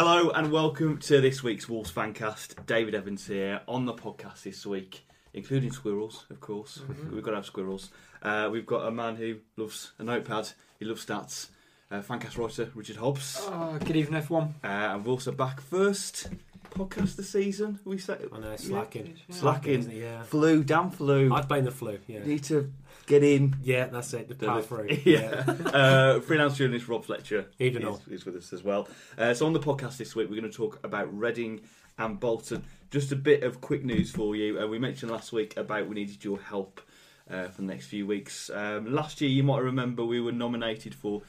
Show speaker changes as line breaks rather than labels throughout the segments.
Hello and welcome to this week's Wolves Fancast. David Evans here on the podcast this week, including squirrels, of course. We've got to have squirrels. Uh, we've got a man who loves a notepad, he loves stats, uh, Fancast writer Richard Hobbs.
Oh, good evening, everyone.
Uh, and we're also back first podcast of the season. We say
I know, slacking.
Slacking.
isn't? Yeah.
flu, damn flu.
I'd blame the flu, yeah.
need to get in.
Yeah, that's it, the power through.
Yeah. uh, freelance journalist Rob Fletcher
Even
is, is with us as well. Uh, so on the podcast this week, we're going to talk about Reading and Bolton. Just a bit of quick news for you. Uh, we mentioned last week about we needed your help uh, for the next few weeks. Um, last year, you might remember we were nominated for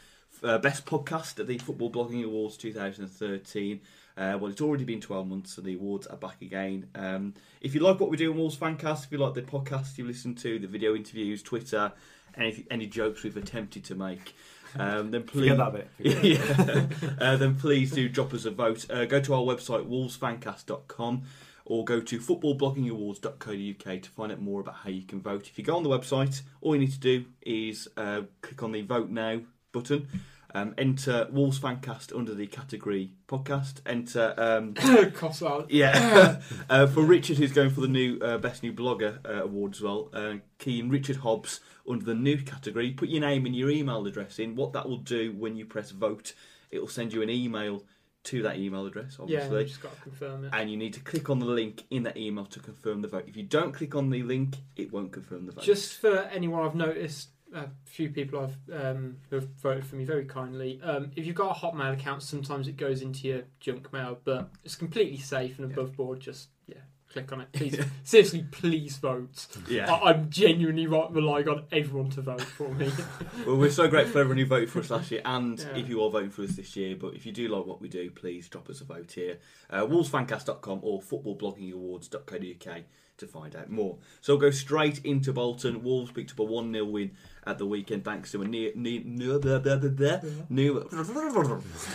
uh, Best Podcast at the Football Blogging Awards 2013. Uh, well, it's already been 12 months, so the awards are back again. Um, if you like what we do on Wolves Fancast, if you like the podcast you listen to, the video interviews, Twitter, any, any jokes we've attempted to make, um, then please. Yeah. uh, then please do drop us a vote. Uh, go to our website, wolvesfancast.com, or go to footballbloggingawards.co.uk to find out more about how you can vote. If you go on the website, all you need to do is uh, click on the Vote Now button. Um, enter Wolves Fancast under the category podcast. Enter um, yeah. uh, for Richard, who's going for the new uh, Best New Blogger uh, award as well, uh, key in Richard Hobbs under the new category. Put your name and your email address in. What that will do when you press vote, it will send you an email to that email address,
Yeah,
obviously.
you just got to confirm it.
and you need to click on the link in that email to confirm the vote. If you don't click on the link, it won't confirm the vote.
Just for anyone I've noticed, a few people I've um, who have voted for me very kindly. Um, if you've got a Hotmail account, sometimes it goes into your junk mail, but it's completely safe and above board. Just yeah, click on it, please. Seriously, please vote.
yeah.
I- I'm genuinely relying on everyone to vote for me.
Well, we're so grateful for everyone who voted for us last year, and
Yeah.
if you are voting for us this year. But if you do like what we do, please drop us a vote here. Uh, Wolvesfancast.com or footballbloggingawards.co.uk to find out more. So we'll go straight into Bolton. Wolves picked up a 1 0 win at the weekend thanks to a new, new, new, blah, blah, blah, new uh,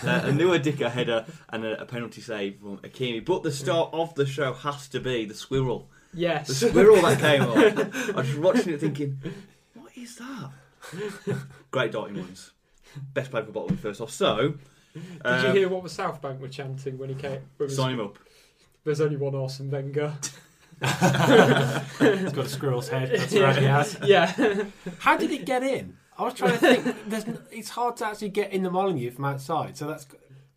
a new Dicko header and a, a penalty save from Ikeme. But the start of the show has to be the squirrel.
Yes.
The squirrel that came on. I was watching it thinking, what is that? Great darting ones. Best player for Bolton first off. So,
Did you
um,
hear what the South Bank were chanting when he came?
sign him up.
There's only one Arsene Wenger.
It's got a squirrel's head. That's right, he has.
yeah.
How did it get in? I was trying to think. There's, it's hard to actually get in the Molyneux from outside, so that's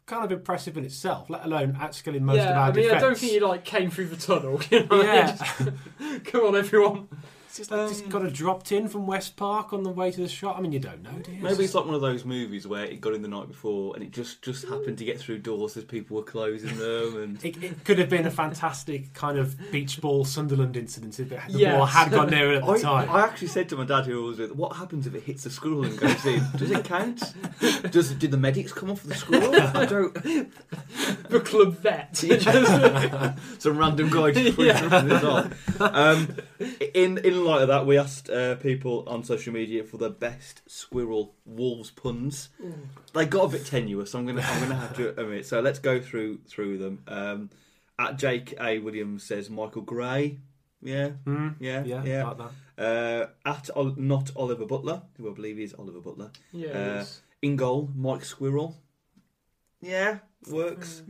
kind of impressive in itself, let alone outskilling most
yeah,
of our
I mean,
defence.
I don't think he like came through the tunnel. You know?
Yeah.
Just- Come on, everyone.
It's just, like, just got a dropped in from West Park on the way to the shot. I mean, you don't know, do you?
Maybe it's like one of those movies where it got in the night before and it just, just happened to get through doors as people were closing them. And
It, it could have been a fantastic kind of beach ball Sunderland incident if it, the
Yes.
ball had gone near it at the
I,
time.
I actually said to my dad, who I was with, "What happens if it hits the squirrel and goes in? Does it count? Does did the medics come off the squirrel? I don't.
The club vet.
Some random guy just put
Yeah.
this on. Um, in in light of that, we asked uh, people on social media for the best squirrel wolves puns. They got a bit tenuous. So I'm gonna I'm gonna have to admit. So let's go through through them. Um, at Jake A Williams says Michael Gray. Yeah,
Hmm?
yeah,
yeah,
yeah.
like that.
Uh, at Ol- not Oliver Butler, who I believe is Oliver Butler.
yeah.
Uh,
it is.
In goal, Mike Squirrel. Yeah, works.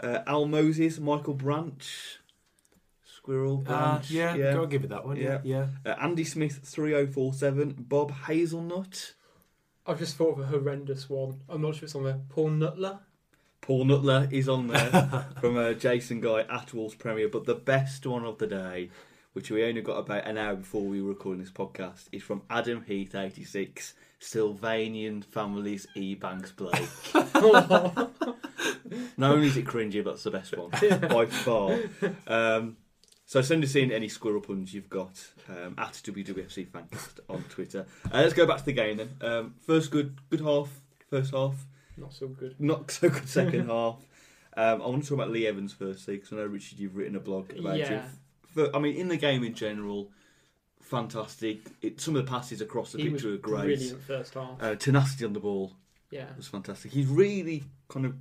Uh, Al Moses, Michael Branch. Squirrel
Uh,
Branch.
yeah,
yeah.
go and give it that one. Yeah, yeah.
Uh, Andy Smith, 3047. Bob Hazelnut.
I've just thought of a horrendous one. I'm not sure it's on there. Paul Nutler.
Paul Nutler is on there from uh, Jason Guy at Wolves Premier. But the best one of the day, which we only got about an hour before we were recording this podcast, is from Adam Heath, 86. Sylvanian Families E. Banks Blake. Not only is it cringy, but it's the best one by far. Um, so send us in any squirrel puns you've got um, at WWFC Fancast on Twitter. Uh, let's go back to the game then. Um, first good good half, first half.
Not so good.
Not so good second half. Um, I want to talk about Lee Evans firstly because I know Richard, you've written a blog about him.
Yeah.
it. I mean, in the game in general, fantastic. It, some of the passes across the
He
pitch were great.
brilliant first half.
Uh, tenacity on the ball
yeah.
was fantastic. He's really kind of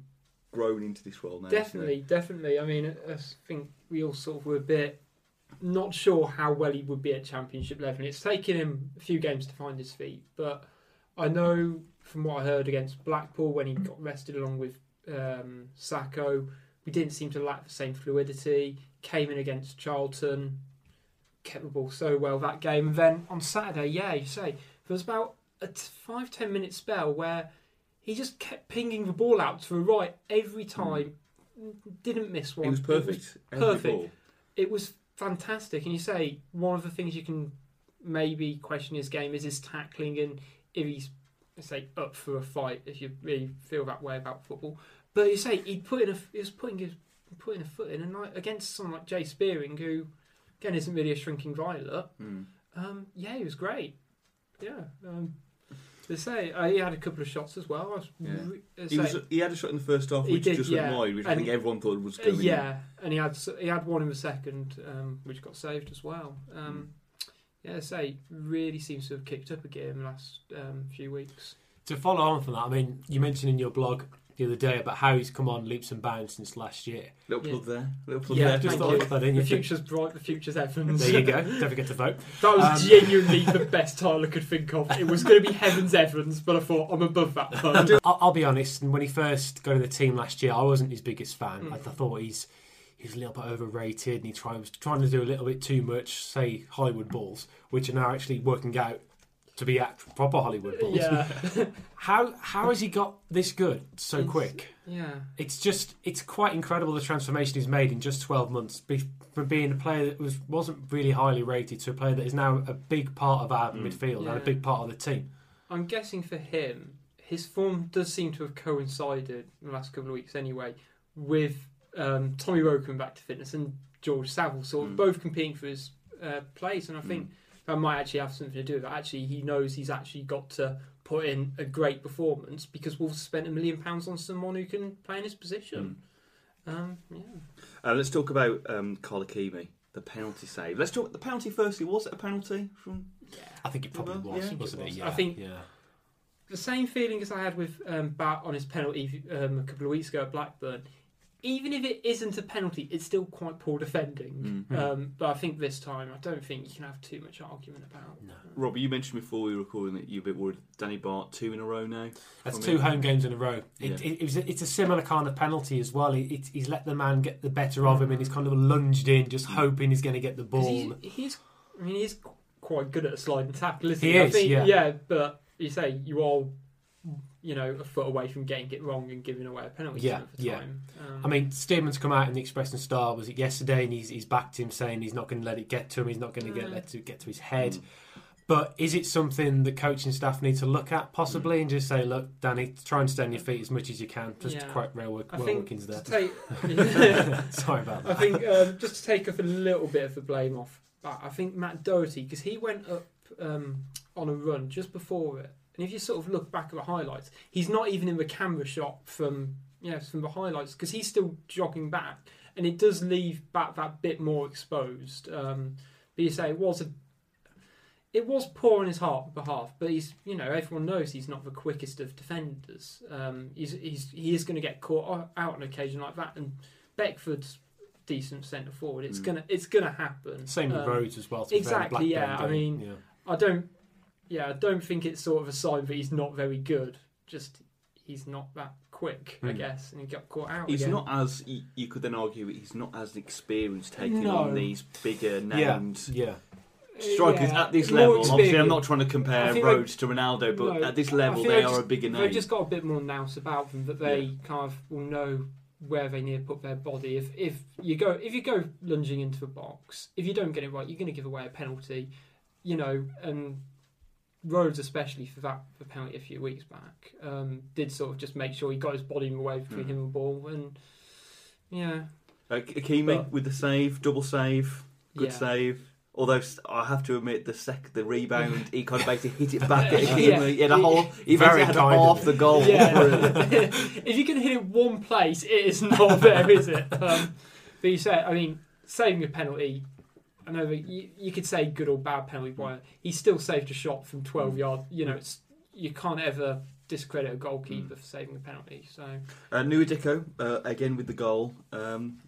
grown into this role now.
Definitely, definitely. I mean, I think we all sort of were a bit not sure how well he would be at championship level. And It's taken him a few games to find his feet, but I know from what I heard against Blackpool when he got rested along with um, Sako. We didn't seem to lack the same fluidity. Came in against Charlton, kept the ball so well that game. And then on Saturday, yeah, you say there was about a t- five ten minute spell where he just kept pinging the ball out to the right every time. Didn't miss one.
It was perfect. Every
perfect.
ball.
It was fantastic. And you say one of the things you can maybe question his game is his tackling and if he's say up for a fight if you really feel that way about football. But you say he put in a he was putting his putting a foot in and like against someone like Jay Spearing who again isn't really a shrinking violet.
Mm.
Um, yeah, he was great. Yeah. Um, they say uh, he had a couple of shots as well. I was
Yeah.
re- uh,
He, was, he had a shot in the first half which
did,
just
yeah.
went wide, which I think everyone thought was
Uh,
going in.
yeah, and he had he had one in the second, um, which got saved as well. Um, yeah, they say really seems to have kicked up a gear in the last um, few weeks.
To follow on from that, I mean, you mentioned in your blog the other day about how he's come on leaps and bounds since last year.
Little
Yeah.
there. Little plug
Yeah,
there.
Just thought
you.
I'd put that in.
The
You
future's bright, the future's Evans.
There you go. Don't forget to vote.
that was
Um,
genuinely the best title I could think of. It was going to be Heavens Evans, but I thought I'm above that.
I'll, I'll be honest. When he first got in the team last year, I wasn't his biggest fan.
Mm.
I, I thought he's he's a little bit overrated, and he try, was trying to do a little bit too much, say Hollywood balls, which are now actually working out to be at proper Hollywood balls.
yeah,
How how has he got this good so
It's-
quick?
yeah.
It's just it's quite incredible the transformation he's made in just twelve months. Be, from being a player that was wasn't really highly rated to a player that is now a big part of our
Mm.
midfield and a big part of the team.
I'm guessing for him, his form does seem to have coincided in the last couple of weeks anyway with um, Tommy Rowe coming back to fitness and George Saville sort of
Mm.
both competing for his uh, place. And I think
Mm.
That might actually have something to do with it. Actually, he knows he's actually got to put in a great performance because Wolves spent a million pounds on someone who can play in his position. Um, yeah.
Uh, let's talk about um, Carl Ikeme, the penalty save. Let's talk the penalty firstly. Was it a penalty from?
Yeah, I think it probably
Yeah,
was,
I think it
wasn't it?
was.
Yeah,
I think-
yeah.
the same feeling as I had with um, Batth on his penalty um, a couple of weeks ago at Blackburn. Even if it isn't a penalty, it's still quite poor defending.
Mm.
Um, but I think this time, I don't think you can have too much argument about.
No.
Robbie, you mentioned before we were recording that you're a bit worried. Danny Batth two in a row now.
That's two home games in a row. It,
Yeah.
it, it was a, it's a similar kind of penalty as well. It, it, he's let the man get the better of him, and he's kind of lunged in, just hoping he's going to get the ball.
He's, he's, I mean, he's quite good at a sliding tackle, isn't
He
he? I
is,
think,
yeah.
but you say you are, you know, a foot away from getting it wrong and giving away a penalty
Yeah,
some of
yeah.
Um,
I mean, Stearman's come out in the Express and Star was it yesterday, and he's he's backed him saying he's not going to let it get to him. He's not going to get
Mm.
let to get to his head.
Mm.
But is it something the coaching staff need to look at possibly and just say, look, Danny, try and stay on your feet as much as you can. Just to
Yeah.
quote Railwork,
I
Will
think
Wilkins there.
take,
Sorry about that.
I think um, just to take off a little bit of the blame off, that, I think Matt Doherty because he went up um, on a run just before it, and if you sort of look back at the highlights, he's not even in the camera shot from yes from the highlights because he's still jogging back, and it does leave back that bit more exposed. Um, but you say it was a. It was poor on his heart behalf, but he's you know everyone knows he's not the quickest of defenders. Um, he's, he's he is going to get caught out on occasion like that, and Beckford's decent centre forward. It's
Mm.
gonna it's gonna happen.
Same with
Um,
Rhodes as well. to be fair,
exactly, yeah, I mean-
Yeah.
I don't. Yeah, I don't think it's sort of a sign that he's not very good. Just he's not that quick, I
Hmm.
guess, and he got caught out.
He's
again.
not as you, you could then argue he's not as experienced taking
No.
on these bigger
Yeah,
named
yeah.
strikers
Yeah,
at this
more
level. Obviously, I'm
experience.
not trying to
I
compare
think
Rhodes to Ronaldo, but
No,
at this
I
level,
think
they
they've
are
just-
a bigger name.
They've just got a bit more nous about them that they kind of will know where they need to put their body. If if you go if you go lunging into a box, if you don't get it right, you're going to give away a penalty. You know, and Rhodes, especially for that the penalty a few weeks back, um, did sort of just make sure he got his body in away between
Mm.
him and the ball, and yeah,
Uh, Ikeme
But-
with the save, double save, good
yeah.
save. Although I have to admit, the sec, the rebound, he kind of basically hit it back at Ikeme.
Yeah.
He had a whole, he
Very
basically had
kind
half
him.
the goal.
Yeah. if you can hit it one place, it is not there, is it? Um, but you say, I mean, saving a penalty. I know that you, you could say good or bad penalty. Why he still saved a shot from twelve yards. You know, it's you can't ever discredit a goalkeeper for saving a penalty. So
Uh, Nouha Dicko, uh, again with the goal. Um,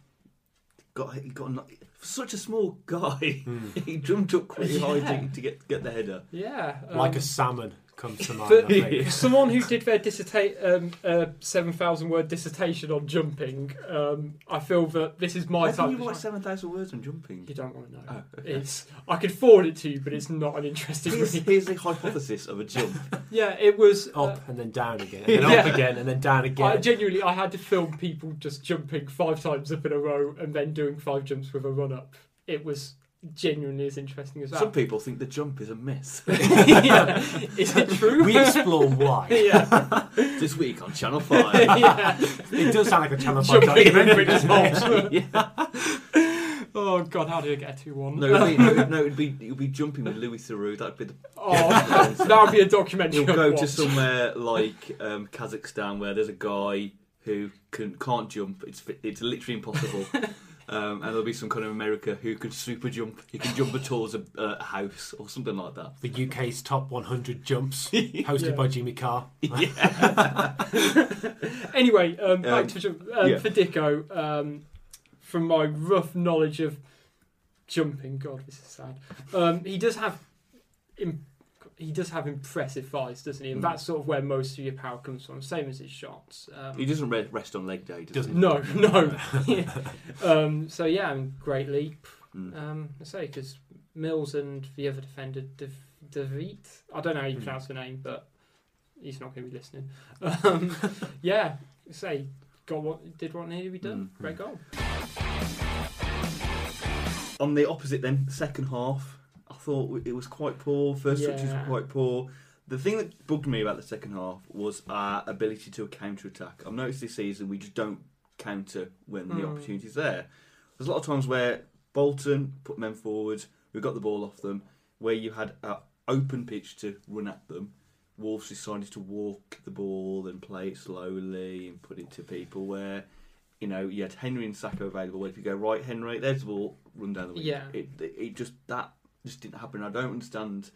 got he got a, such a small guy.
Hmm.
he jumped up quite high
Yeah.
to, to get get the header.
yeah,
like
um,
a salmon. Comes to mind.
For,
I think.
for someone who did their dissertate um, uh, seven thousand word dissertation on jumping, um, I feel that this is my
Why
type.
didn't you
of-
write 7,000 words on jumping?
You don't want to know.
Oh, okay.
It's I could forward it to you, but it's not an interesting
Here's,
read.
here's the hypothesis of a jump.
Yeah, it was. uh,
Up and then down again, and then
Yeah.
up again, and then down
I
again.
genuinely, I had to film people just jumping five times up in a row and then doing five jumps with a run up. It was genuinely as interesting as that.
Some people think the jump is a myth.
yeah. Is it true?
we explore why.
yeah.
this week on Channel 5.
yeah.
It does sound like a Channel 5 documentary.
with his
doesn't it?
hops. Oh god, how did I get a two one?
No, it'd be, no, it'd- no, it'd be you'd be jumping with Louis Theroux. That'd be the.
Oh, that would be a documentary.
You'll
I'd
go to somewhere like um, Kazakhstan where there's a guy who can can't jump. It's it's literally impossible. Um, and there'll be some kind of America who can super jump. He can jump towards a, a house or something like that.
The UK's top 100 jumps, hosted
Yeah.
by Jimmy Carr. Yeah.
Anyway, um, back
Um,
to jump. Um,
yeah.
For Dicko, um, from my rough knowledge of jumping, God, this is sad. Um, he does have, Im- he does have impressive thighs, doesn't he? And
Mm.
that's sort of where most of your power comes from. Same as his shots. Um,
He doesn't rest on leg day, does he?
Doesn't.
no, no. Yeah. um, so yeah, I mean, great leap.
Mm.
Um, I say because Mills and the other defender, De, DeViet, I don't know how you
Hmm.
pronounce the name, but he's not going to be listening. Um, yeah, say got what did what needed to be done.
Mm.
Great goal.
On the opposite, then second half, I thought it was quite poor. First touches were quite poor. The thing that bugged me about the second half was our ability to counter attack. I've noticed this season we just don't counter when the
Mm.
opportunity's there. There's a lot of times where Bolton put men forward, we got the ball off them, where you had an open pitch to run at them. Wolves decided to walk the ball and play it slowly and put it to people where, you know, you had Henry and Sako available. Where if you go right, Henry, there's the ball, run down the wing.
Yeah.
It, it just that just didn't happen. I don't understand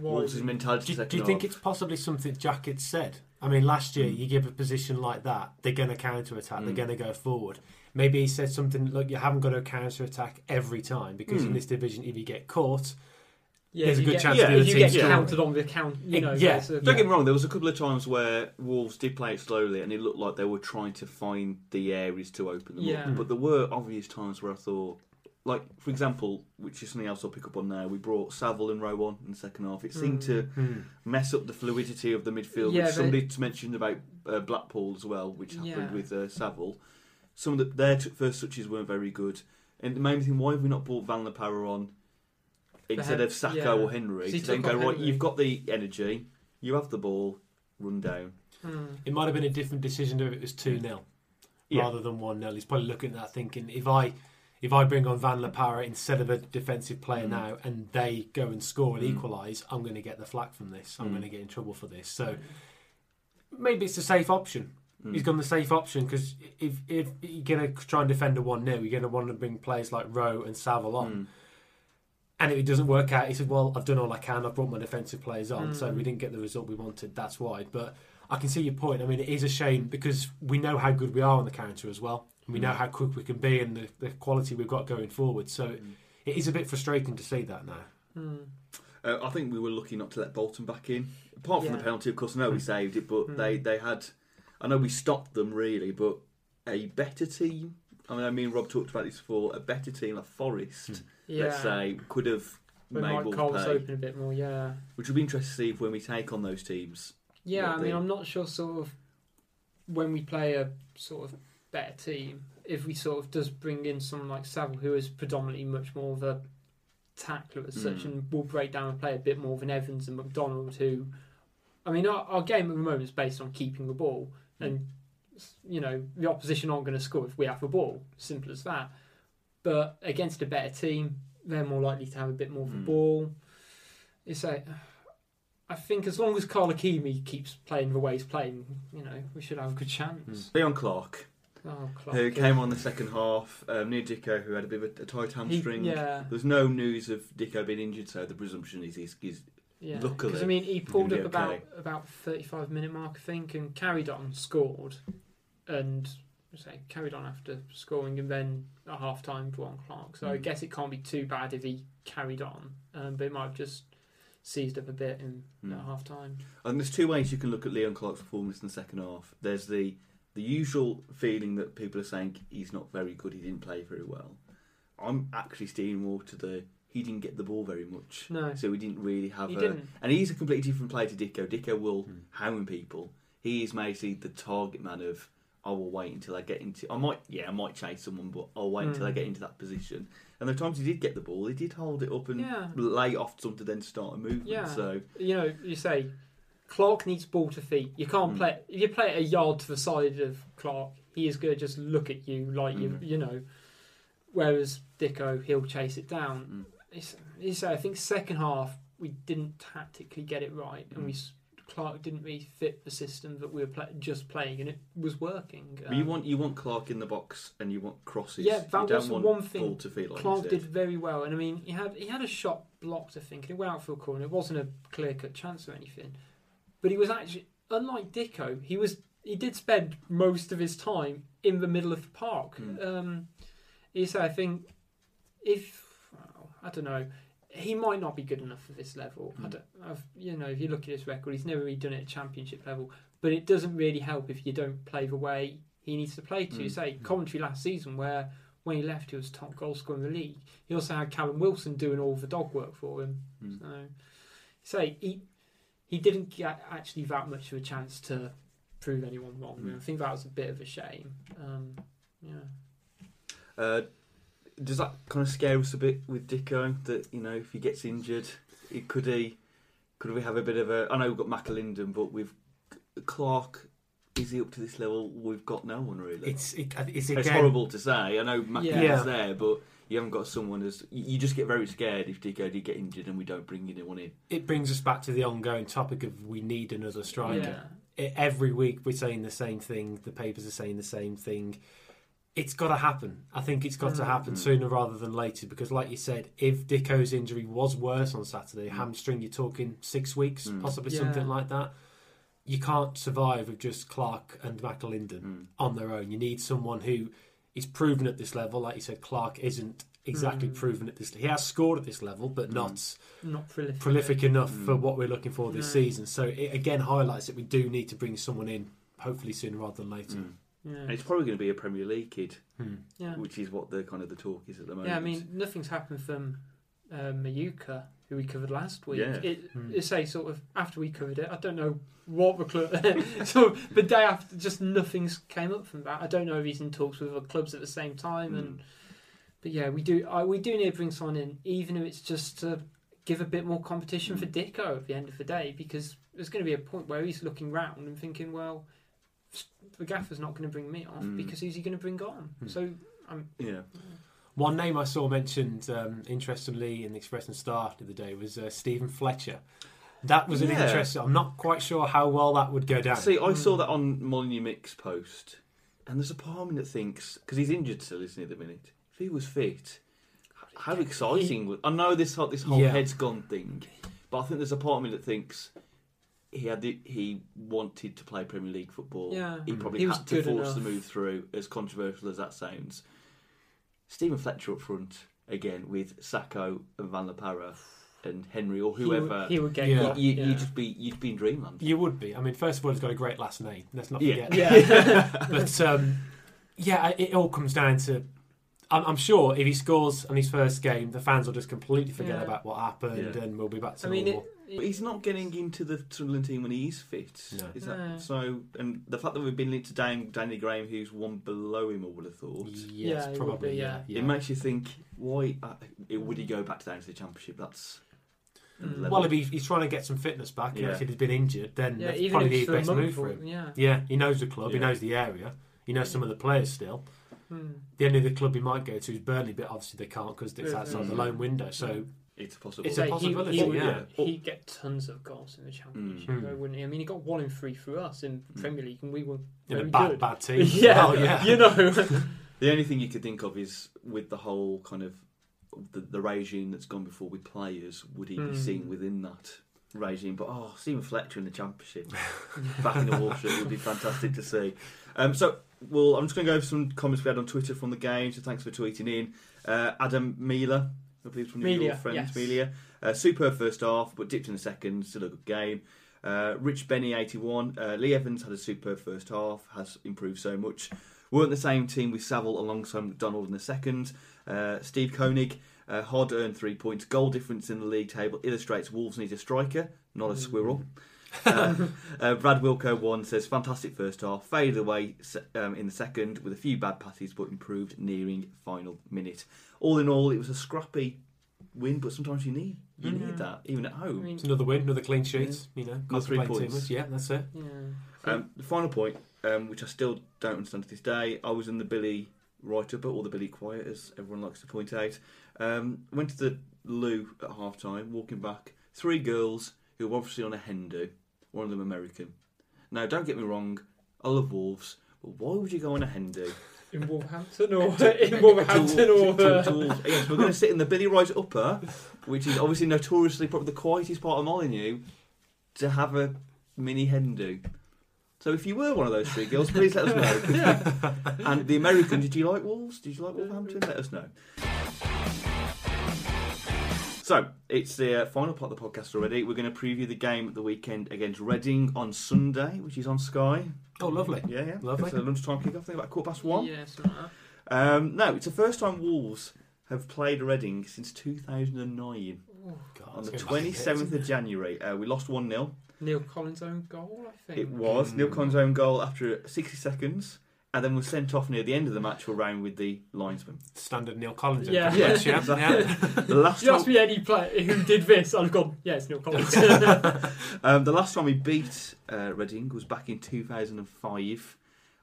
Why
Wolves' mentality.
Do, you- do you think
half.
it's possibly something Jackett said? I mean, last year
Mm.
you give a position like that, they're going to counter attack,
Mm.
they're going to go forward. Maybe he said something like, "You haven't got to counter attack every time because in
Mm.
this division, if you get caught,
yeah,
there's a good
get,
chance
Yeah,
the
you
team's
get
scoring.
counted on the account. You know,
Yeah.
there's a-
Don't get me wrong. There was a couple of times where Wolves did play it slowly, and it looked like they were trying to find the areas to open them
Yeah.
up. But there were obvious times where I thought, like for example, which is something else I'll pick up on now. We brought Saville and Rowe on in the second half. It seemed
Mm.
to
hmm,
mess up the fluidity of the midfield,
Yeah,
which
they-
somebody mentioned about uh, Blackpool as well, which happened
Yeah.
with uh, Saville. Some of the, their t- first touches weren't very good, and the main thing why have we not brought Van La Parra on instead
head-
of Sako
yeah.
or Henry
So
to then go
on
right?
Henry.
You've got the energy, you have the ball, run down.
Hmm.
it might have been a different decision if it was 2 0
Yeah.
rather than 1 0. He's probably looking at that thinking, if I. If I bring on Van La Parra instead of a defensive player
Mm.
now and they go and score and
Mm.
equalise, I'm going to get the flack from this. I'm
Mm.
going to get in trouble for this. So maybe it's a safe option.
Mm.
He's gone the safe option because if if you're going to try and defend a one 0 you're going to want to bring players like Rowe and Saville on.
Mm.
And if it doesn't work out, he said, "Well, I've done all I can. I've brought my defensive players on, so
Mm.
we didn't get the result we wanted. That's why." But I can see your point. I mean, it is a shame because we know how good we are on the counter as well. We know
Mm.
how quick we can be and the, the quality we've got going forward. So
Mm.
it is a bit frustrating to see that now.
Hmm.
Uh, I think we were lucky not to let Bolton back in. Apart from
Yeah.
the penalty, of course, I know we saved it, but
Mm.
they, they had. I know we stopped them really, but a better team. I mean, I mean, Rob talked about this before. A better team like Forest,
Yeah.
let's say, could have
When
made
Mike
Wolves
Cole's
pay.
open a bit more, yeah.
Which would be interesting to see if when we take on those teams.
Yeah, I mean,
they-
I'm not sure sort of when we play a sort of better team, if we sort of does bring in someone like Saville, who is predominantly much more of a tackler as such,
Mm.
and will break down and play a bit more than Evans and McDonald, who, I mean, our, our game at the moment is based on keeping the ball, and you know the opposition aren't going to score if we have the ball. Simple as that. But against a better team, they're more likely to have a bit more of the
Mm.
ball. It's a I think as long as Carl Ikeme keeps playing the way he's playing, you know, we should have a good chance.
Leon Clarke,
Oh, Clarke,
who
yeah.
came on the second half, um, near Dicko, who had a bit of a, a tight
He-
hamstring.
yeah,
There's no news of Dicko being injured, so the presumption is he's, he's
yeah.
luckily,
Because I mean, he pulled up
be
about about thirty-five minute mark, I think, and carried on, scored, and say carried on after scoring, and then a half time for on Clarke. So I
Mm.
guess it can't be too bad if he carried on, um, but it might have just seized up a bit in
Mm.
at half time.
And there's two ways you can look at Leon Clarke's performance in the second half. There's the the usual feeling that people are saying he's not very good, he didn't play very well. I'm actually steering more to the he didn't get the ball very much,
No,
so he didn't really have
he
a.
didn't.
And he's a completely different player to Dicko. Dicko will
Mm.
hound people. He is basically the target man of. I will wait until I get into. I might, yeah, I might chase someone, but I'll wait until I
Mm.
get into that position. And the times he did get the ball, he did hold it up and
Yeah.
lay off some to then start a movement.
Yeah.
So
You know, you say Clarke needs ball to feet. You can't
Mm.
play if you play it a yard to the side of Clarke. He is going to just look at you like you,
Mm.
you know. Whereas Dicko, he'll chase it down.
mm,
It's, you say, I think second half we didn't tactically get it right, and we
Mm.
s- Clarke didn't really fit the system that we were play, just playing, and it was working.
But you
Um,
want you want Clarke in the box and you want crosses.
Yeah, that
you don't
was
want
one thing
ball to feel like Clarke
did very well, and I mean, he had he had a shot blocked, I think, and it went out for a corner. It wasn't a clear cut chance or anything, but he was actually unlike Dicko. He was he did spend most of his time in the middle of the park.
Mm.
Um, you say, I think if well, I don't know. He might not be good enough for this level. I
Mm.
don't, I've, you know, if you look at his record, he's never really done it at championship level. But it doesn't really help if you don't play the way he needs to play to.
Mm.
Say Coventry last season, where when he left, he was top goal scorer in the league. He also had Callum Wilson doing all the dog work for him.
Mm.
So, say he he didn't get actually that much of a chance to prove anyone wrong.
Mm.
I think that was a bit of a shame. Um, yeah.
Uh, does that kind of scare us a bit with Dicko? That you know, if he gets injured, it could he could we have a bit of a? I know we've got McAlinden, but with Clarke, is he up to this level? We've got no one really.
It's it, it's
It's horrible to say. I know McAlinden's
Yeah.
there, but you haven't got someone as you you just get very scared if Dicko did get injured and we don't bring anyone in.
It brings us back to the ongoing topic of we need another striker.
Yeah.
it, every week we're saying the same thing. The papers are saying the same thing. It's got to happen. I think it's got to
Mm.
happen
Mm.
sooner rather than later because, like you said, if Dicko's injury was worse on Saturday,
Mm.
hamstring, you're talking six weeks,
Mm.
possibly
Yeah.
something like that. You can't survive with just Clarke and McAlinden
Mm.
on their own. You need someone who is proven at this level. Like you said, Clarke isn't exactly
Mm.
proven at this. He has scored at this level, but
Mm.
not
Not prolific.
prolific enough
Mm.
for what we're looking for this
No.
season. So it again highlights that we do need to bring someone in, hopefully sooner rather than later.
Mm.
Yeah.
And it's probably going to be a Premier League kid,
Hmm.
yeah.
which is what the kind of the talk is at the moment.
Yeah, I mean, nothing's happened from uh, Mayuka, who we covered last week.
Yeah.
It,
Hmm.
it say sort of after we covered it. I don't know what the club. so the day after, just nothing's came up from that. I don't know if he's in talks with other clubs at the same time.
Mm.
And but yeah, we do. I, we do need to bring someone in, even if it's just to give a bit more competition for
Mm.
Dicko at the end of the day, because there's going to be a point where he's looking round and thinking, well. The gaffer's not going to bring me off
Mm.
because who's he going to bring on?
Hmm.
So I'm
yeah,
One name I saw mentioned, um, interestingly, in the Express and Star the other day was uh, Steven Fletcher. That was an
Yeah.
interesting. I'm not quite sure how well that would go down.
See, I
Mm.
saw that on Molyneux Mix post, and there's a part of me that thinks because he's injured still, isn't he? At the minute, if he was fit, how exciting! would I know this whole, this whole
Yeah.
heads gone thing, but I think there's a part of me that thinks he had the, he wanted to play Premier League football.
Yeah.
he
Mm.
probably
He was
had to force
enough.
the move through. As controversial as that sounds, Steven Fletcher up front again with Sako and Van La Parra and Henry or
he would-
whoever.
he would get
Yeah.
got,
you,
yeah.
you'd just be you'd be in dreamland.
You would be. I mean, first of all, he's got a great last name. Let's not
Yeah.
forget.
Yeah.
but um, yeah, it all comes down to. I'm, I'm sure if he scores on his first game, the fans will just completely forget
Yeah.
about what happened,
Yeah.
and we'll be back to
I mean,
normal.
it,
But he's not getting into the Sunderland team when he is fit.
No.
Is that
No.
so? And the fact that we've been linked to Dan, Danny Graham, who's one below him, I would have thought.
yes,
Yeah,
probably.
be,
yeah,
yeah.
It makes you think, why uh, would he go back down to the Championship? That's
Mm.
Well, if he, he's trying to get some fitness back,
Yeah.
and if he's been injured, then
yeah,
that's probably the
it's for a
best move for
or-
him.
Yeah.
Yeah, he knows the club, he knows the area, he knows some of the players still.
Hmm.
The only other club he might go to is Burnley, but obviously they can't because it's
Yeah.
outside the
Mm.
loan window. So
it's a possible.
It's a
he-
possibility,
He, would,
yeah.
He'd get tons of goals in the championship,
Mm.
though, wouldn't he? I mean, he got one in three for us in the
Mm.
Premier League, and we were
in a bad,
good.
bad team.
yeah,
well, yeah.
you know.
The only thing you could think of is with the whole kind of the, the regime that's gone before with players, would he be
Mm.
seen within that regime? But oh, Steven Fletcher in the Championship, back in the water, would be fantastic to see. Um, so, well, I'm just going to go over some comments we had on Twitter from the game. So, thanks for tweeting in. Uh, Adam Mila I believe it's one of your friends,
yes.
Melia. Uh, superb first half, but dipped in the second. Still a good game. Uh, Rich Benny, 81. Uh, Lee Evans had a superb first half, has improved so much. Weren't the same team with Saville alongside McDonald in the second. Uh, Steve Koenig, uh, hard earned three points. Goal difference in the league table illustrates Wolves need a striker, not a squirrel. Uh, uh, Brad Wilco one says fantastic first half, faded away um, in the second with a few bad passes, but improved nearing final minute. All in all, it was a scrappy win, but sometimes you need you
Yeah.
need that even at
I
home.
mean,
It's another win, another clean sheet. You know,
Another three points.
much. Yeah, that's it.
yeah.
Um, the final point, um, which I still don't understand to this day, I was in the Billy Wright up, or the Billy Quiet, as everyone likes to point out. Um, went to the loo at half time, walking back. Three girls who were obviously on a hen do, one of them American. Now, don't get me wrong, I love wolves, but why would you go on a hen do?
in Wolverhampton or in Wolverhampton or uh.
Yes, we're going to sit in the Billy Wright upper, which is obviously notoriously probably the quietest part of Molyneux, to have a mini hen do. So if you were one of those three girls, please let us know. and the American, did you like Wolves? Did you like Wolverhampton? Let us know. So it's the uh, final part of the podcast already. We're going to preview the game at the weekend against Reading on Sunday, which is on Sky.
Oh, lovely.
Yeah, yeah.
Lovely.
It's a lunchtime kick-off. I think about quarter past one.
Yeah, something like.
Um, no, it's the first time Wolves have played Reading since 2009
Oh,
God,
on the
it's going back a bit,
27th of January. Uh, we lost 1 0.
Neil Collins' own goal, I think.
It was
Mm.
Neil Collins' own goal after 60 seconds, and then was sent off near the end of the match for a round with the linesman.
Standard Neil Collins.
Yeah.
Yeah, yeah,
exactly.
yeah.
The last
you ask
time,
me any player who did this, I'd have gone, yeah, it's Neil Collins.
um, the last time we beat uh, Reading was back in 2005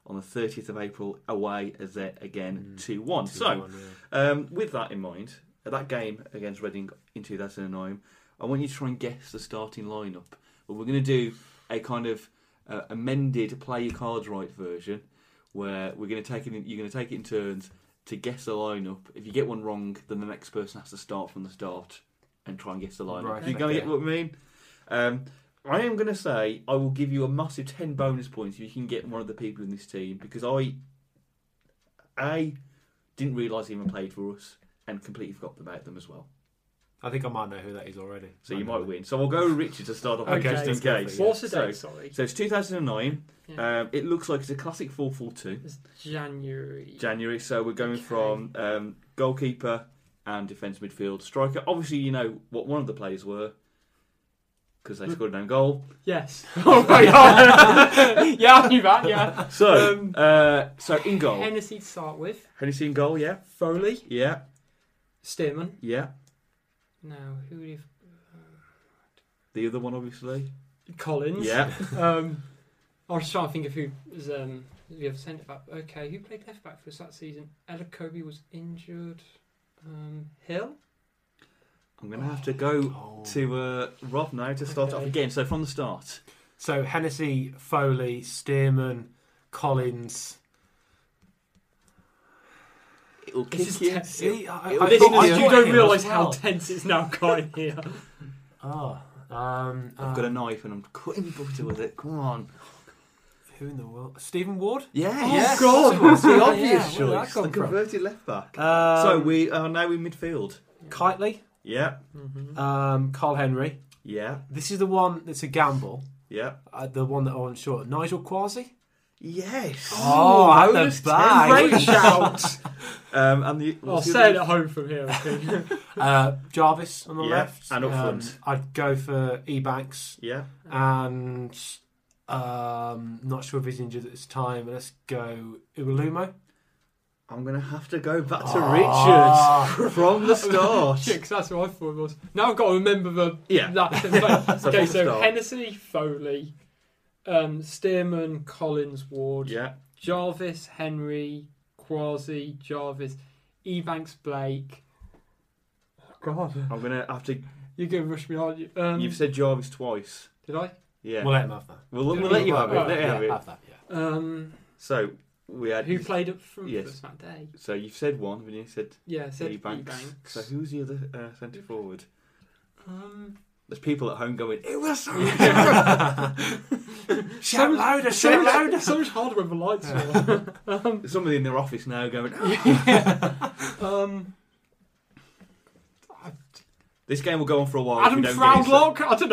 on the 30th of April away as there again
Mm.
2 1. So,
Two-one, yeah.
Um, with that in mind, at that game against Reading in 2009, I want you to try and guess the starting lineup. But we're going to do a kind of uh, amended play your cards right version, where we're going to take it. In, you're going to take it in turns to guess the lineup. If you get one wrong, then the next person has to start from the start and try and guess the lineup.
Right,
You're going to get what I mean. Um, I am going to say I will give you a massive ten bonus points if you can get one of the people in this team because I, I didn't realise he even played for us and completely forgot about them as well.
I think I might know who that is already.
So you
I know
might win. So I'll go with Richard to start off with,
Okay,
just in
let's go for
case.
it, yeah.
What's the
So-
sorry?
So it's 2009.
Yeah.
Um, it looks like it's a classic 4-4-2.
It's January.
January. So we're going
Okay.
from um, goalkeeper and defence midfield striker. Obviously, you know what one of the players were because they scored an own goal.
Yes. Oh my god. yeah, I knew that, yeah.
So,
Um,
uh, so in goal,
Hennessy to start with.
Hennessy in goal. Yeah,
Foley.
yeah,
Stearman.
yeah.
Now, who would have...
The other one, obviously.
Collins.
Yeah.
Um, I was trying to think of who was um, the other centre back. Okay, who played left back for us that season? Elokobi was injured. Um, Hill.
I'm going to have to go
Oh.
to uh, Rob now to start off again. So from the start.
So Hennessy, Foley, Stearman, Collins.
It'll
This
kick
is
you.
tense.
See, I,
It'll
I
kick
thought-
you.
I
you don't realise
as
how tense it's now going here.
Oh, um,
I've got a knife and I'm cutting butter with it. Come on.
Who in the world? Stephen Ward.
Yeah,
Oh,
yeah.
God.
Of course it was. the
Yeah,
obvious
where did that
choice.
come
The
from?
converted left back.
Um,
so we are now in midfield.
Kightly,
Yeah,
Mm-hmm.
um, Carl Henry.
yeah,
This is the one that's a gamble.
yeah.
Uh, the one that I wasn't sure. Nigel Quashie.
Yes.
Oh, out the
bonus
bag.
10.
Great shout.
Um, and the,
I'll say it at home from here. I.
Uh, Jarvis on the
Yeah,
left.
and up
Um. I'd go for Ebanks
Yeah.
and um, not sure if he's injured at this time. Let's go Iwelumo.
I'm going to have to go back to
Ah.
Richard from the start.
Shit, 'cause that's what I thought it was. Now I've got to remember the
Yeah.
that.
So
okay, so
start.
Hennessy, Foley, um, Stearman, Collins, Ward,
Yeah.
Jarvis, Henry, Quashie, Jarvis, Ebanks, Blake. Oh, God,
I'm going to have to.
you're going to rush me, aren't you? Um,
You've said Jarvis twice.
did I?
Yeah.
We'll let him have that.
We'll, we'll let you have it.
Right,
Let you
yeah,
have it.
have that. Yeah.
Um,
So we had.
who played up front
Yes.
for us that day?
So you've said one, haven't you? said
Yeah, said
Ebanks.
Ebanks.
So who's the other uh, centre forward?
Um,
There's people at home going, it was so
Shout louder!
so,
Shout louder!
so much harder when the lights are on. um,
Somebody in their office now going, "Oh,
um,
This game will go on for a while.
Adam
we don't get it set.
Froudlock? I don't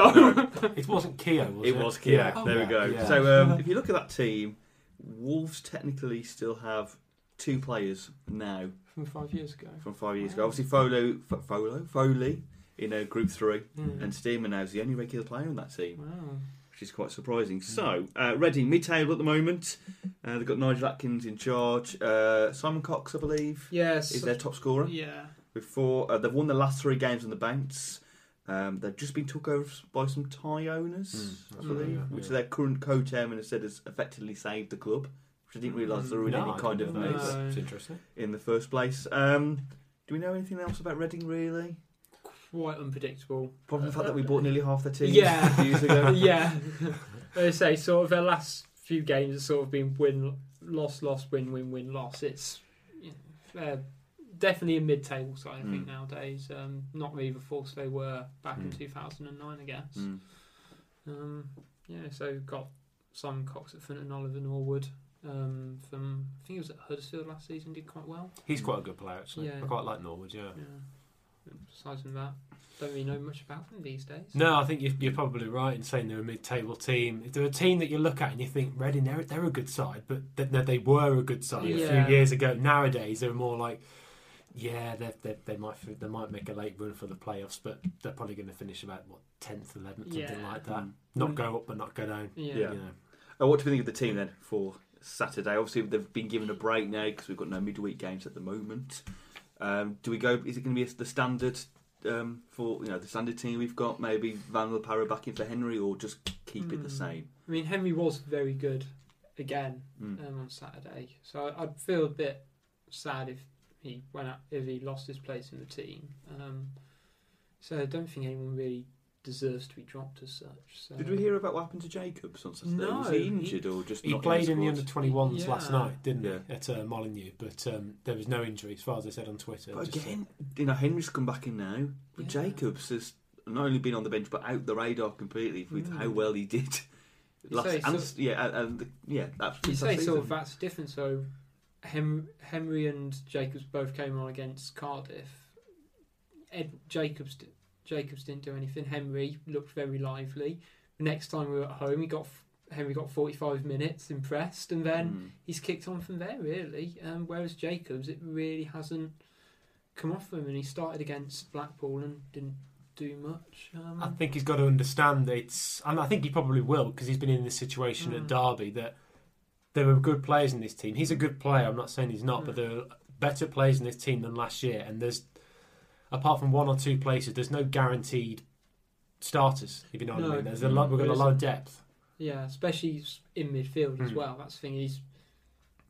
know.
It wasn't Keogh, was it?
It was Kia.
Yeah.
there we go.
yeah.
So um, if you look at that team, Wolves technically still have two players now
From five years ago.
from five years ago. Obviously, Folo, F- Folo, Foley in uh, Group Three,
Mm.
and Stearman now is the only regular player in that team,
Wow.
which is quite surprising. So uh, Reading mid-table at the moment. Uh, they've got Nigel Adkins in charge. Uh, Simon Cox, I believe,
Yes.
is their top scorer.
Yeah.
With four, uh, they've won the last three games on the bounce. Um, they've just been took over by some Thai owners,
Mm,
I believe,
right, yeah.
which
Yeah.
their current co-chairman has said has effectively saved the club, which I didn't realise there were
No,
any kind of
know.
No.
It's interesting.
in the first place. Um, do we know anything else about Reading, really?
Quite unpredictable.
Apart from the fact that we bought nearly half the team
Yeah.
years ago.
yeah. I say, sort of their last few games have sort of been win, loss, loss, win, win, win, loss. It's you know, definitely a mid-table side, I think,
Mm.
nowadays. Um, not really the force they were back in
Mm.
2009, I guess.
Mm.
Um, yeah, so got Simon Cox at front and Oliver Norwood um, from, I think he was at Huddersfield last season, did quite well.
He's quite a good player, actually.
Yeah.
I quite like Norwood, yeah.
Yeah. Besides from that, don't really know much about them these days.
No, I think you're, you're probably right in saying they're a mid-table team. If they're a team that you look at and you think Reading, they're, they're a good side, but they, they- they were a good side a few years ago. Nowadays, they're more like, yeah, they they they might they might make a late run for the playoffs, but they're probably going to finish about what tenth, eleventh, something like that. Not go up, but not go down.
Yeah.
Yeah.
You know.
Uh, what do we think of the team then for Saturday? Obviously, they've been given a break now because we've got no midweek games at the moment. Um, do we go? Is it going to be the standard um, for you know the standard team we've got? Maybe Van der Parra back in for Henry, or just keep it the
Mm.
same?
I mean, Henry was very good again
Mm.
um, on Saturday, so I'd feel a bit sad if he went out, if he lost his place in the team. Um, so I don't think anyone really deserves to be dropped as such. So.
Did we hear about what happened to Jacobs on Saturday?
No,
was he
he-
injured or just
He
not
played in the
squad?
under 21s last night, didn't
Yeah.
he, at uh, Molyneux? But um, there was no injury, as far as I said on Twitter.
But
Just,
again, you know, Henry's come back in now, but
Yeah.
Jacobs has not only been on the bench but out the radar completely with
Mm.
how well he did. Last,
say
and,
so-
yeah, and, and the- yeah, absolutely.
You say sort of that's different. So Hem- Henry and Jacobs both came on against Cardiff. Ed Jacobs di- Jacobs didn't do anything. Henry looked very lively. Next time we were at home, he got Henry got 45 minutes, impressed, and then
Mm.
he's kicked on from there really. Um, whereas Jacobs, it really hasn't come off him, and he started against Blackpool and didn't do much. Um,
I think he's got to understand that it's, and I think he probably will because he's been in this situation at
Mm.
Derby that there are good players in this team. He's a good player. I'm not saying he's not, but
Mm.
there are better players in this team than last year. And there's, apart from one or two places, there's no guaranteed starters. If you know what I mean, there's a lot. We've got a lot of depth.
Yeah, especially in midfield as
Mm.
well. That's the thing. He's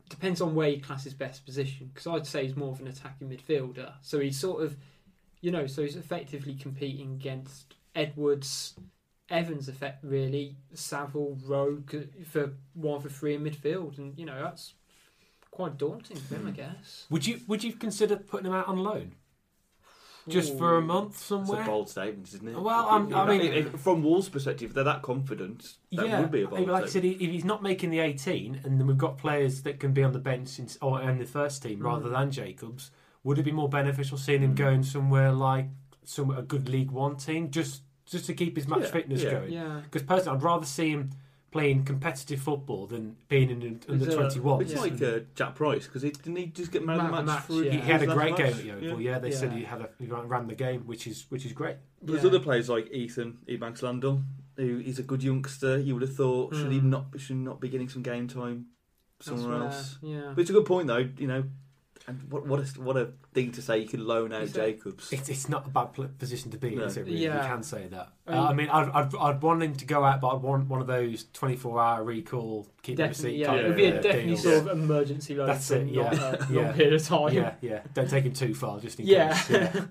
depends on where he classes best position. Because I'd say he's more of an attacking midfielder. So he's sort of, you know, so he's effectively competing against Edwards, Evans, effect really, Saville, Rogue for one the three in midfield, and you know that's quite daunting for him, I
Mm.
guess.
Would you Would you consider putting him out on loan just for a month
That's
It's
a bold statement, isn't it?
Well, I'm- I mean-
If- if- from Wolves' perspective, they're that confident. That
yeah,
would be a
I
bold
mean, like I said, if he's not making the 18, and then we've got players that can be on the bench in, or in the first team rather
Mm.
than Jacobs, would it be more beneficial seeing him
Mm.
going somewhere like some a good League One team just just to keep his match
Yeah,
fitness
yeah.
going?
Yeah,
Because personally, I'd rather see him playing competitive football than being in an under
Is, uh,
21.
It's
Yeah.
like uh, Jack Price because didn't he just get man of the
Man of the
match?
match,
for
yeah.
he, he had a great
last
game
match?
at Yeovil. Yeah, they said he had a, he ran the game, which is which is great.
But there's other players like Ethan Ebanks Landell, who is a good youngster. You would have thought should he
Mm.
not should not be getting some game time somewhere
That's
else.
where- Yeah,
But it's a good point though. You know, and what what a what a thing to say. You can loan out
Is
Jacobs.
It's, it's not a bad pl- position to be in,
No.
is it? Really?
Yeah.
You can say that.
I
Uh,
mean-
I mean, I'd, I'd, I'd want him to go out, but I'd want one of those 24 hour recall, keep the
definitely.
receipt
Yeah,
kind
it would be a
uh,
definitely
deals.
sort of emergency loan
That's it, yeah.
not a long
Yeah.
period of time.
Yeah, yeah. Don't take him too far, just in
Yeah.
case. Yeah.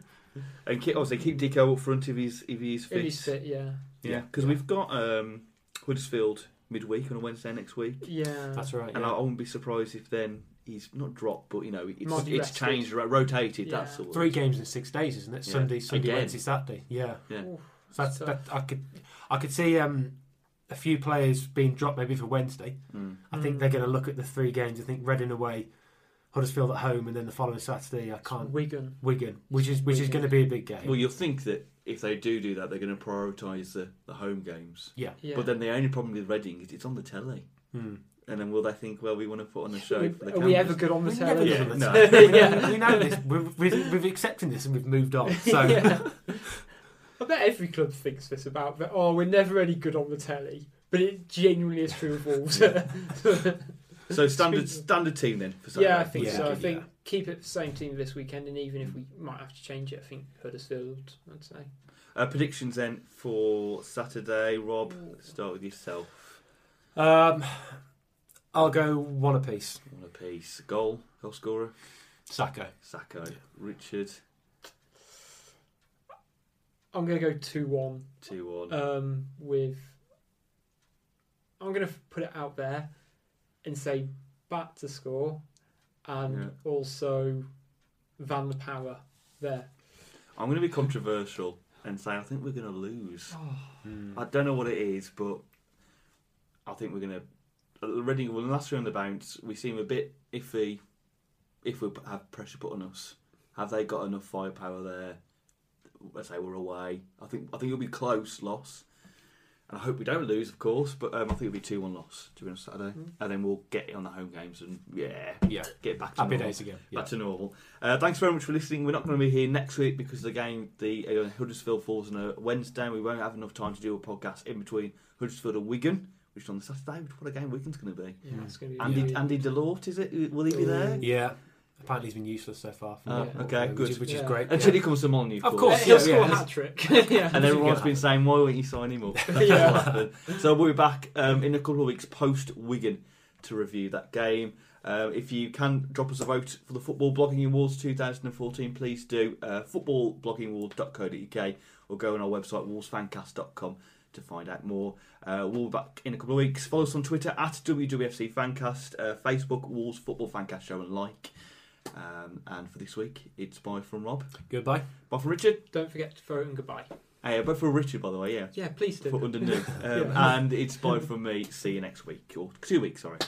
And keep, obviously keep Dicko up front if he's if he's fit.
If he's fit, yeah.
Yeah, because we've got um, Huddersfield midweek on a Wednesday next week,
Yeah.
That's right.
and I,
Yeah.
I wouldn't be surprised if then he's not dropped, but you know it's
Might
it's
rested.
changed, rotated.
Yeah.
That sort of
Three games in six days, isn't it?
Yeah.
Sunday, Sunday,
Again.
Wednesday, Saturday. Yeah.
Yeah.
Oof,
So that's,
tough.
that, I could, I could see um, a few players being dropped maybe for Wednesday.
Mm.
I think
Mm.
they're going to look at the three games. I think Reading away, Huddersfield at home, and then the following Saturday I can't
Wigan.
Wigan, which is which is going to be a big game.
Well, you'll think that if they do do that, they're going to prioritise the, the home games.
yeah.
Yeah.
But then the only problem with Reading is it's on the telly.
Hmm.
And then will they think, well, we want to put on a show
We-
for the
are we ever good on the telly?
never
Yeah, no.
Yeah.
we know this. We've, we've, we've accepted this and we've moved on. So
Yeah. I bet every club thinks this about that. Oh, we're never any good on the telly, but it genuinely is true of Wolves.
So standard standard team then for Saturday.
yeah, I think
Yeah.
so. I
Yeah.
think keep it the same team this weekend, and even if we might have to change it, I think Huddersfield. I'd say.
Uh, predictions then for Saturday, Rob. Start with yourself.
um, I'll go one apiece.
One apiece. Goal, goal scorer,
Sako.
Sako, Richard,
I'm going to go two one.
two one.
um, with. I'm going to put it out there and say Batth to score and
Yeah.
also Van the Power there.
I'm going to be controversial and say I think we're going to lose.
Hmm.
I don't know what it is, but I think we're going to. Reading, well, last year on the bounce, we seem a bit iffy if we have pressure put on us. Have they got enough firepower there? Let's say we're away. I think I think it'll be close loss, and I hope we don't lose, of course. But um, I think it'll be two one loss to be on Saturday,
Mm.
and then we'll get it on the home games and yeah,
Yeah.
get back to
Happy
normal
days again. Yeah.
back to normal. Uh, thanks very much for listening. We're not going to be here next week because the game, the uh, Huddersfield falls on a Wednesday. We won't have enough time to do a podcast in between Huddersfield and Wigan, which is on the Saturday. Which what a game Wigan's going to be.
Yeah, it's going to be
Andy
really-
Andy Delort, is it? Will he be there?
Yeah. Apparently he's been useless so far. from
Oh,
what-
okay,
which
good.
is- Which is great.
Until
yeah.
he comes to Molyneux,
Of
Uh,
course,
he'll
yeah,
score
yeah.
a hat trick.
And everyone's been saying, why won't you sign him up? That's
Yeah.
what happened. So we'll be back um, in a couple of weeks post Wigan to review that game. Um, if you can drop us a vote for the Football Blogging Awards 2014, please do. Uh, footballbloggingawards.co.uk or go on our website, wolvesfancast.com to find out more. Uh, we'll be back in a couple of weeks. Follow us on Twitter at WWFC Fancast, uh, Facebook, Wolves Football Fancast Show and like. Um, and for this week, it's bye from Rob.
Goodbye.
Bye from Richard.
Don't forget to throw in goodbye.
Hey, bye for Richard, by the way, yeah
Yeah, please do.
for underneath. Um,
Yeah.
And it's bye from me. See you next week or two weeks. Sorry.